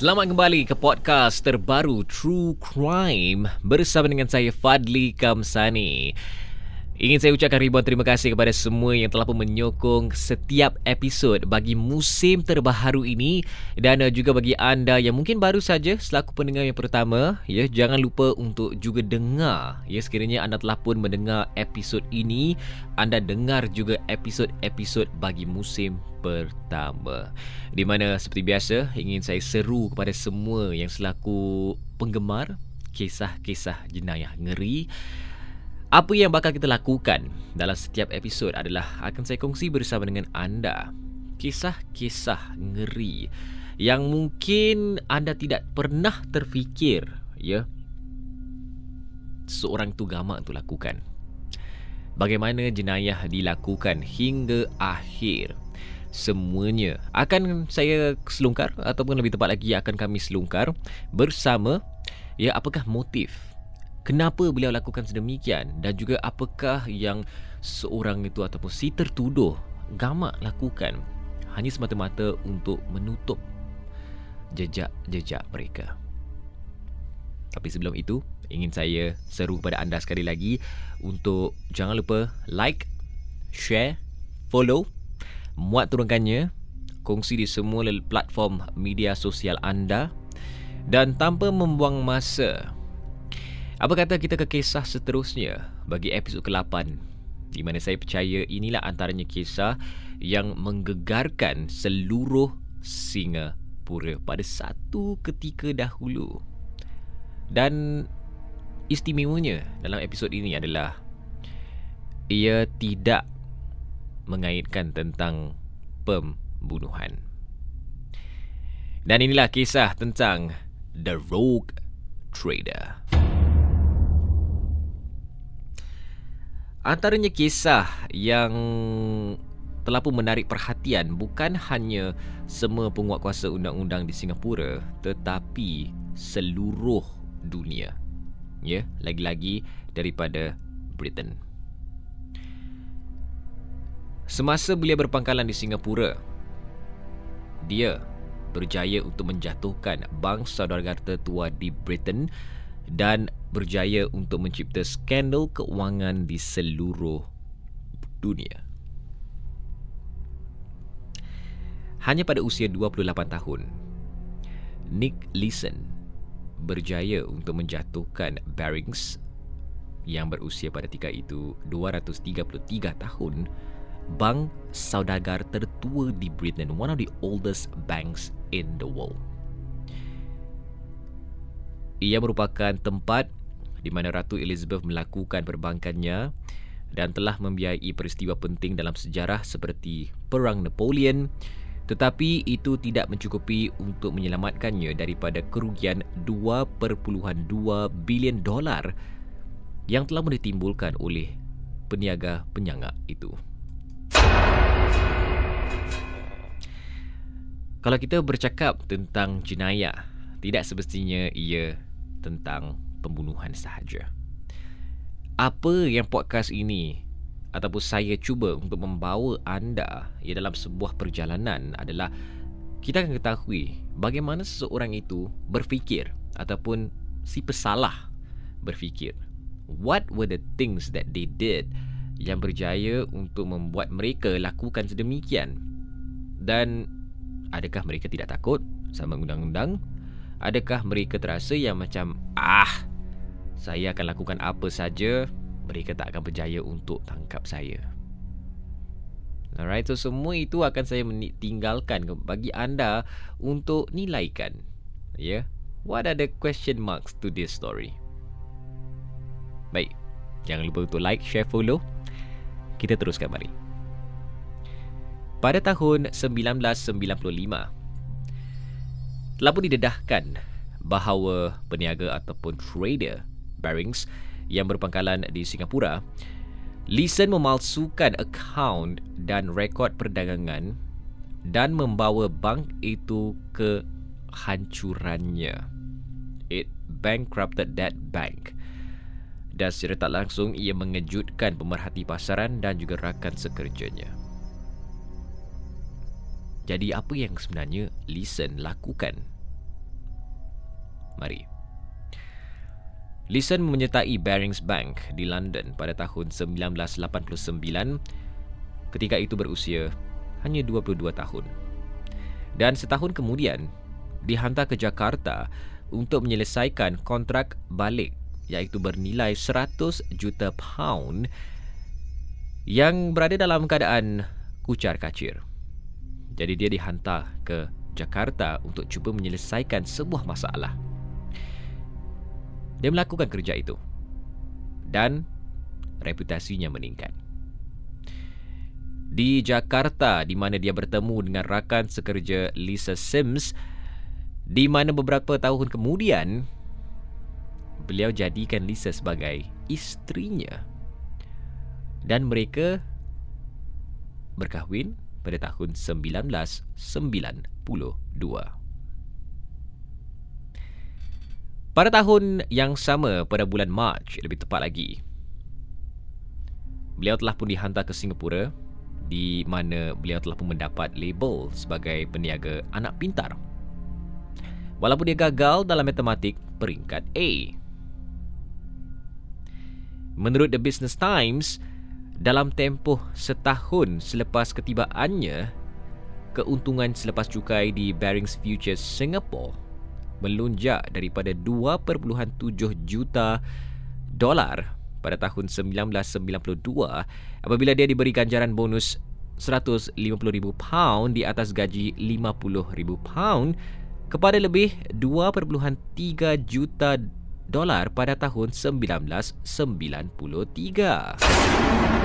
Selamat kembali ke podcast terbaru True Crime bersama dengan saya Fadli Kamsani. Ingin saya ucapkan ribuan terima kasih kepada semua yang telah pun menyokong setiap episod bagi musim terbaru ini dan uh, juga bagi anda yang mungkin baru saja selaku pendengar yang pertama, ya jangan lupa untuk juga dengar. Ya sekiranya anda telah pun mendengar episod ini, anda dengar juga episod-episod bagi musim pertama. Di mana seperti biasa ingin saya seru kepada semua yang selaku penggemar kisah-kisah jenayah ngeri apa yang bakal kita lakukan dalam setiap episod adalah akan saya kongsi bersama dengan anda kisah-kisah ngeri yang mungkin anda tidak pernah terfikir ya seorang tu gamak tu lakukan. Bagaimana jenayah dilakukan hingga akhir. Semuanya akan saya selungkar ataupun lebih tepat lagi akan kami selungkar bersama ya apakah motif kenapa beliau lakukan sedemikian dan juga apakah yang seorang itu ataupun si tertuduh gamak lakukan hanya semata-mata untuk menutup jejak-jejak mereka. Tapi sebelum itu, ingin saya seru kepada anda sekali lagi untuk jangan lupa like, share, follow, muat turunkannya, kongsi di semua platform media sosial anda dan tanpa membuang masa, apa kata kita ke kisah seterusnya bagi episod ke-8 di mana saya percaya inilah antaranya kisah yang menggegarkan seluruh Singapura pada satu ketika dahulu. Dan istimewanya dalam episod ini adalah ia tidak mengaitkan tentang pembunuhan. Dan inilah kisah tentang The Rogue Trader. Antaranya kisah yang telah pun menarik perhatian bukan hanya semua penguatkuasa undang-undang di Singapura tetapi seluruh dunia. Ya, lagi-lagi daripada Britain. Semasa beliau berpangkalan di Singapura, dia berjaya untuk menjatuhkan bank saudagar tertua di Britain dan berjaya untuk mencipta skandal keuangan di seluruh dunia. Hanya pada usia 28 tahun, Nick Leeson berjaya untuk menjatuhkan Barings yang berusia pada ketika itu 233 tahun bank saudagar tertua di Britain, one of the oldest banks in the world. Ia merupakan tempat di mana Ratu Elizabeth melakukan perbankannya dan telah membiayai peristiwa penting dalam sejarah seperti Perang Napoleon tetapi itu tidak mencukupi untuk menyelamatkannya daripada kerugian 2.2 bilion dolar yang telah ditimbulkan oleh peniaga penyangga itu. Kalau kita bercakap tentang jenayah, tidak semestinya ia tentang pembunuhan sahaja. Apa yang podcast ini ataupun saya cuba untuk membawa anda ya dalam sebuah perjalanan adalah kita akan ketahui bagaimana seseorang itu berfikir ataupun si pesalah berfikir. What were the things that they did yang berjaya untuk membuat mereka lakukan sedemikian? Dan Adakah mereka tidak takut sama undang-undang? Adakah mereka terasa yang macam ah saya akan lakukan apa saja mereka tak akan berjaya untuk tangkap saya. Alright, so semua itu akan saya tinggalkan bagi anda untuk nilaikan. Ya, yeah? what are the question marks to this story? Baik, jangan lupa untuk like, share, follow. Kita teruskan mari. Pada tahun 1995, telah pun didedahkan bahawa peniaga ataupun trader Barings yang berpangkalan di Singapura Listen memalsukan akaun dan rekod perdagangan dan membawa bank itu ke hancurannya. It bankrupted that bank. Dan secara tak langsung ia mengejutkan pemerhati pasaran dan juga rakan sekerjanya. Jadi apa yang sebenarnya Listen lakukan? Mari. Listen menyertai Barings Bank di London pada tahun 1989 ketika itu berusia hanya 22 tahun. Dan setahun kemudian dihantar ke Jakarta untuk menyelesaikan kontrak balik iaitu bernilai 100 juta pound yang berada dalam keadaan kucar kacir. Jadi dia dihantar ke Jakarta untuk cuba menyelesaikan sebuah masalah. Dia melakukan kerja itu. Dan reputasinya meningkat. Di Jakarta di mana dia bertemu dengan rakan sekerja Lisa Sims di mana beberapa tahun kemudian beliau jadikan Lisa sebagai istrinya. Dan mereka berkahwin pada tahun 1992. Pada tahun yang sama pada bulan Mac lebih tepat lagi beliau telah pun dihantar ke Singapura di mana beliau telah pun mendapat label sebagai peniaga anak pintar. Walaupun dia gagal dalam matematik peringkat A. Menurut The Business Times, dalam tempoh setahun selepas ketibaannya, keuntungan selepas cukai di Barings Futures Singapore melunjak daripada 2.7 juta dolar pada tahun 1992 apabila dia diberi ganjaran bonus 150,000 pound di atas gaji 50,000 pound kepada lebih 2.3 juta dolar pada tahun 1993.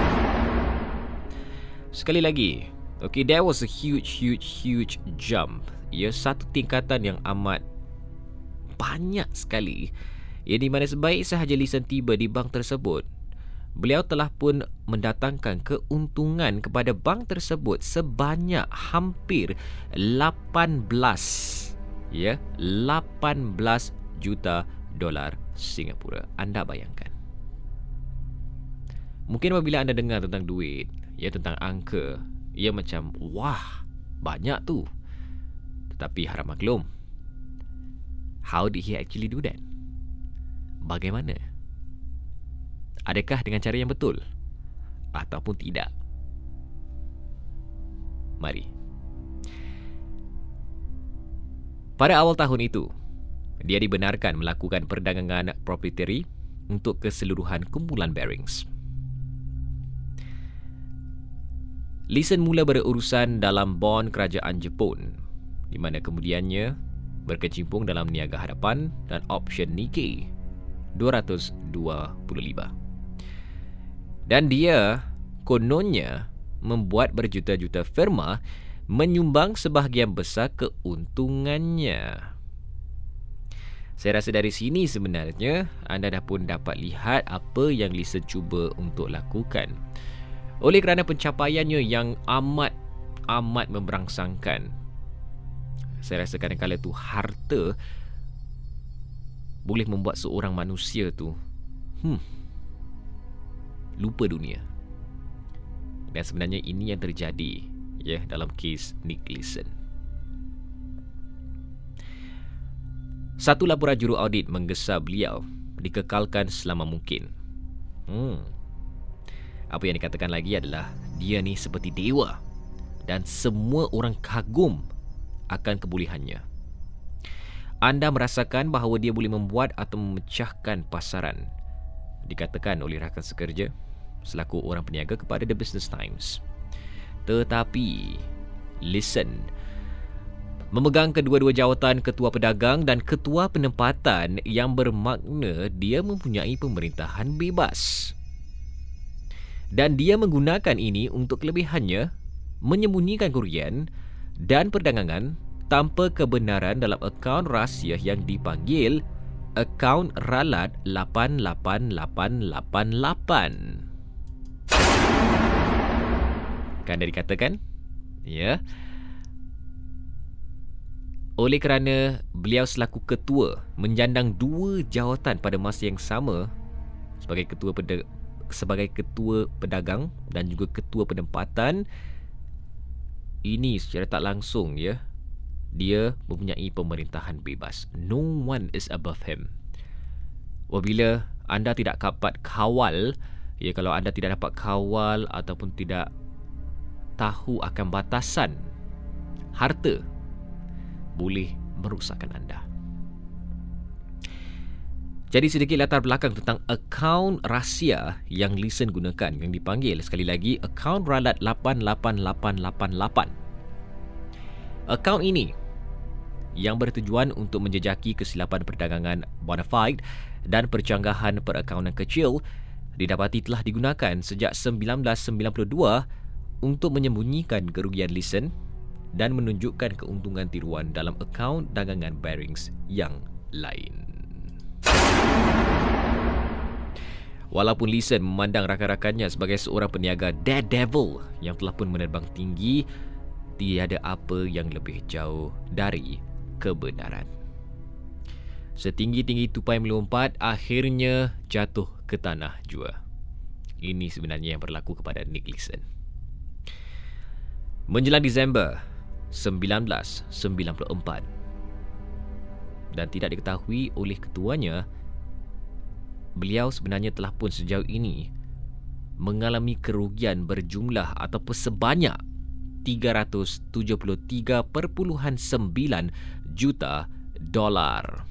Sekali lagi Okay, that was a huge, huge, huge jump Ya, satu tingkatan yang amat Banyak sekali Ya, di mana sebaik sahaja Lisan tiba di bank tersebut Beliau telah pun mendatangkan keuntungan kepada bank tersebut sebanyak hampir 18 ya 18 juta dolar Singapura. Anda bayangkan. Mungkin apabila anda dengar tentang duit, ya tentang angka. Ia macam wah banyak tu. Tetapi harap maklum how did he actually do that? Bagaimana? Adakah dengan cara yang betul? Ataupun tidak? Mari. Pada awal tahun itu dia dibenarkan melakukan perdagangan proprietary untuk keseluruhan kumpulan Barings. Listen mula berurusan dalam bond kerajaan Jepun di mana kemudiannya berkecimpung dalam niaga hadapan dan option Nikkei 225. Dan dia kononnya membuat berjuta-juta firma menyumbang sebahagian besar keuntungannya. Saya rasa dari sini sebenarnya anda dah pun dapat lihat apa yang Listen cuba untuk lakukan. Oleh kerana pencapaiannya yang amat amat memberangsangkan. Saya rasa kadang-kadang tu harta boleh membuat seorang manusia tu hmm lupa dunia. Dan sebenarnya ini yang terjadi ya dalam kes Nick Leeson. Satu laporan juru audit menggesa beliau dikekalkan selama mungkin. Hmm. Apa yang dikatakan lagi adalah dia ni seperti dewa dan semua orang kagum akan kebolehannya. Anda merasakan bahawa dia boleh membuat atau memecahkan pasaran. Dikatakan oleh rakan sekerja selaku orang peniaga kepada The Business Times. Tetapi, listen, memegang kedua-dua jawatan ketua pedagang dan ketua penempatan yang bermakna dia mempunyai pemerintahan bebas. Dan dia menggunakan ini untuk kelebihannya menyembunyikan kurian dan perdagangan tanpa kebenaran dalam akaun rahsia yang dipanggil akaun ralat 88888. Kan dah dikatakan? Ya. Oleh kerana beliau selaku ketua menjandang dua jawatan pada masa yang sama sebagai ketua sebagai ketua pedagang dan juga ketua penempatan ini secara tak langsung ya dia mempunyai pemerintahan bebas no one is above him apabila anda tidak dapat kawal ya kalau anda tidak dapat kawal ataupun tidak tahu akan batasan harta boleh merosakkan anda. Jadi sedikit latar belakang tentang akaun rahsia yang Listen gunakan yang dipanggil sekali lagi akaun ralat 88888. Akaun ini yang bertujuan untuk menjejaki kesilapan perdagangan bona fide dan percanggahan perakaunan kecil didapati telah digunakan sejak 1992 untuk menyembunyikan kerugian Listen dan menunjukkan keuntungan tiruan dalam akaun dagangan Barings yang lain. Walaupun Listen memandang rakan-rakannya sebagai seorang peniaga daredevil yang telah pun menerbang tinggi, tiada apa yang lebih jauh dari kebenaran. Setinggi-tinggi tupai melompat, akhirnya jatuh ke tanah jua. Ini sebenarnya yang berlaku kepada Nick Leeson. Menjelang Disember 1994 dan tidak diketahui oleh ketuanya beliau sebenarnya telah pun sejauh ini mengalami kerugian berjumlah atau sebanyak 373.9 juta dolar.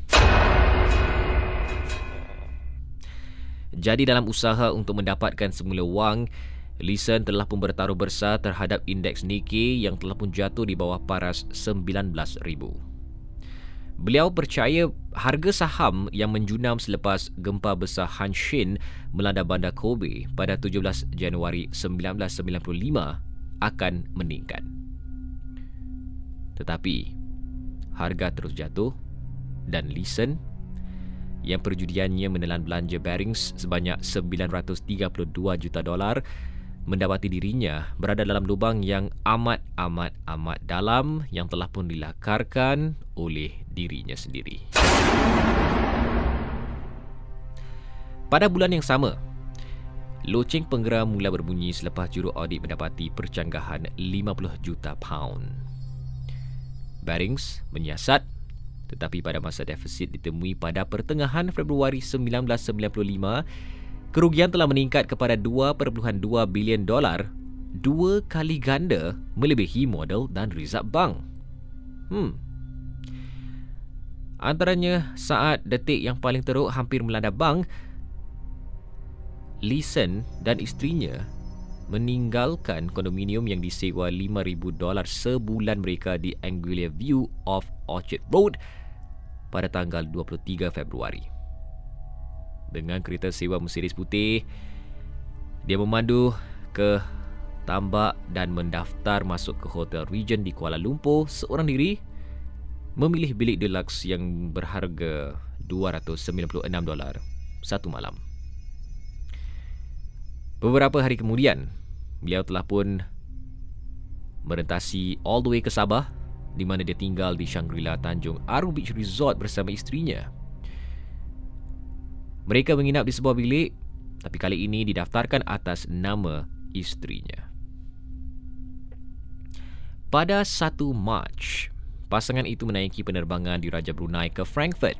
Jadi dalam usaha untuk mendapatkan semula wang, Listen telah pun bertaruh besar terhadap indeks Nikkei yang telah pun jatuh di bawah paras 19,000. Beliau percaya harga saham yang menjunam selepas gempa besar Hanshin melanda bandar Kobe pada 17 Januari 1995 akan meningkat. Tetapi, harga terus jatuh dan Listen yang perjudiannya menelan belanja Barings sebanyak 932 juta dolar mendapati dirinya berada dalam lubang yang amat amat amat dalam yang telah pun dilakarkan oleh dirinya sendiri. Pada bulan yang sama, loceng penggera mula berbunyi selepas juru audit mendapati percanggahan 50 juta pound. Barings menyiasat tetapi pada masa defisit ditemui pada pertengahan Februari 1995 kerugian telah meningkat kepada 2.2 bilion dolar, dua kali ganda melebihi modal dan rizab bank. Hmm. Antaranya saat detik yang paling teruk hampir melanda bank, Listen dan isterinya meninggalkan kondominium yang disewa 5000 dolar sebulan mereka di Anglia View of Orchard Road pada tanggal 23 Februari dengan kereta sewa Mercedes putih. Dia memandu ke tambak dan mendaftar masuk ke Hotel Regent di Kuala Lumpur seorang diri memilih bilik deluxe yang berharga 296 dolar satu malam. Beberapa hari kemudian, beliau telah pun merentasi all the way ke Sabah di mana dia tinggal di Shangri-La Tanjung Aru Beach Resort bersama isterinya. Mereka menginap di sebuah bilik tapi kali ini didaftarkan atas nama isterinya. Pada 1 Mac, pasangan itu menaiki penerbangan di Raja Brunei ke Frankfurt.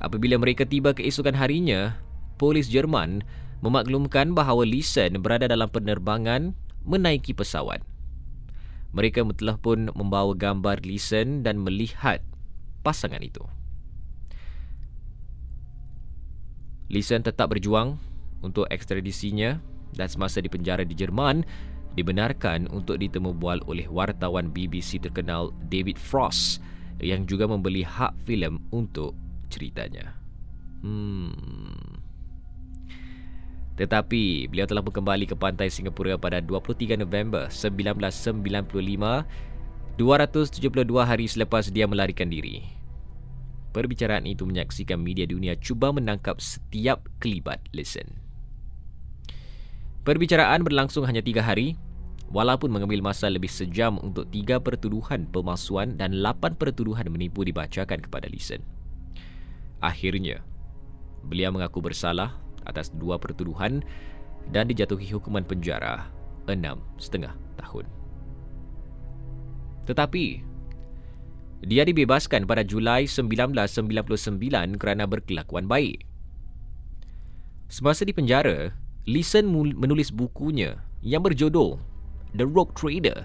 Apabila mereka tiba keesokan harinya, polis Jerman memaklumkan bahawa Lisen berada dalam penerbangan menaiki pesawat. mereka telah pun membawa gambar Listen dan melihat pasangan itu. Listen tetap berjuang untuk ekstradisinya dan semasa di penjara di Jerman dibenarkan untuk ditemu bual oleh wartawan BBC terkenal David Frost yang juga membeli hak filem untuk ceritanya. Hmm. Tetapi beliau telah kembali ke pantai Singapura pada 23 November 1995 272 hari selepas dia melarikan diri. Perbicaraan itu menyaksikan media dunia cuba menangkap setiap kelibat Listen. Perbicaraan berlangsung hanya tiga hari, walaupun mengambil masa lebih sejam untuk tiga pertuduhan pemalsuan dan lapan pertuduhan menipu dibacakan kepada Listen. Akhirnya, beliau mengaku bersalah atas dua pertuduhan dan dijatuhi hukuman penjara enam setengah tahun. Tetapi, dia dibebaskan pada Julai 1999 kerana berkelakuan baik. Semasa di penjara, Listen menulis bukunya yang berjudul The Rogue Trader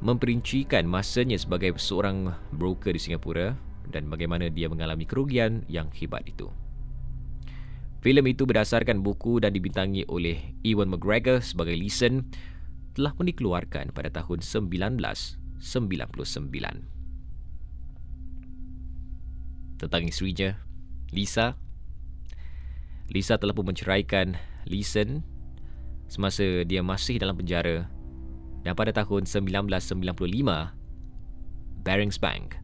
memperincikan masanya sebagai seorang broker di Singapura dan bagaimana dia mengalami kerugian yang hebat itu. Filem itu berdasarkan buku dan dibintangi oleh Ewan McGregor sebagai Listen telah pun dikeluarkan pada tahun 1999 tentang isterinya, Lisa. Lisa telah pun menceraikan Listen semasa dia masih dalam penjara dan pada tahun 1995, Barings Bank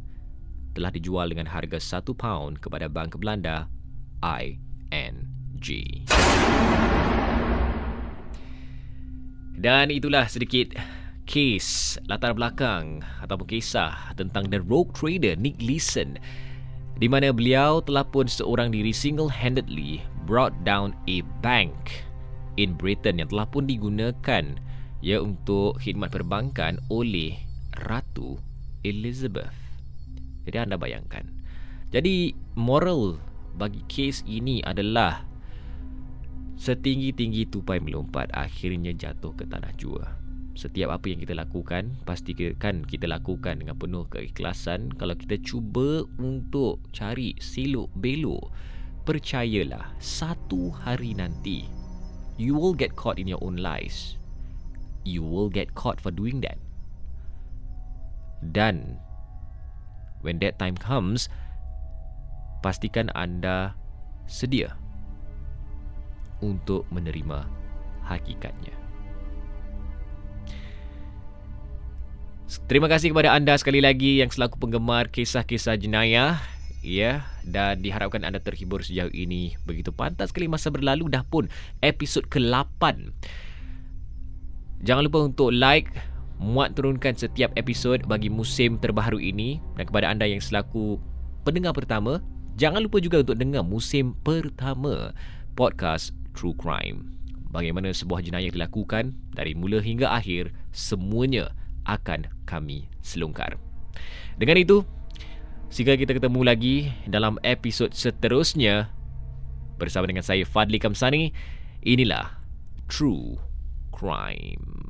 telah dijual dengan harga 1 pound kepada Bank Belanda ING. Dan itulah sedikit kes latar belakang ataupun kisah tentang The Rogue Trader Nick Leeson di mana beliau telah pun seorang diri single-handedly brought down a bank in Britain yang telah pun digunakan ya untuk khidmat perbankan oleh Ratu Elizabeth. Jadi anda bayangkan. Jadi moral bagi kes ini adalah setinggi-tinggi tupai melompat akhirnya jatuh ke tanah jua setiap apa yang kita lakukan pastikan kita lakukan dengan penuh keikhlasan. Kalau kita cuba untuk cari siluk belok percayalah satu hari nanti you will get caught in your own lies. You will get caught for doing that. Dan when that time comes pastikan anda sedia untuk menerima hakikatnya Terima kasih kepada anda sekali lagi yang selaku penggemar kisah-kisah jenayah. Ya dan diharapkan anda terhibur sejauh ini. Begitu pantas sekali masa berlalu dah pun episod ke-8 jangan lupa untuk like muat turunkan setiap episod bagi musim terbaru ini. Dan kepada anda yang selaku pendengar pertama jangan lupa juga untuk dengar musim pertama podcast True Crime. Bagaimana sebuah jenayah dilakukan dari mula hingga akhir semuanya akan kami selongkar. Dengan itu, sehingga kita ketemu lagi dalam episod seterusnya bersama dengan saya Fadli Kamsani, inilah True Crime.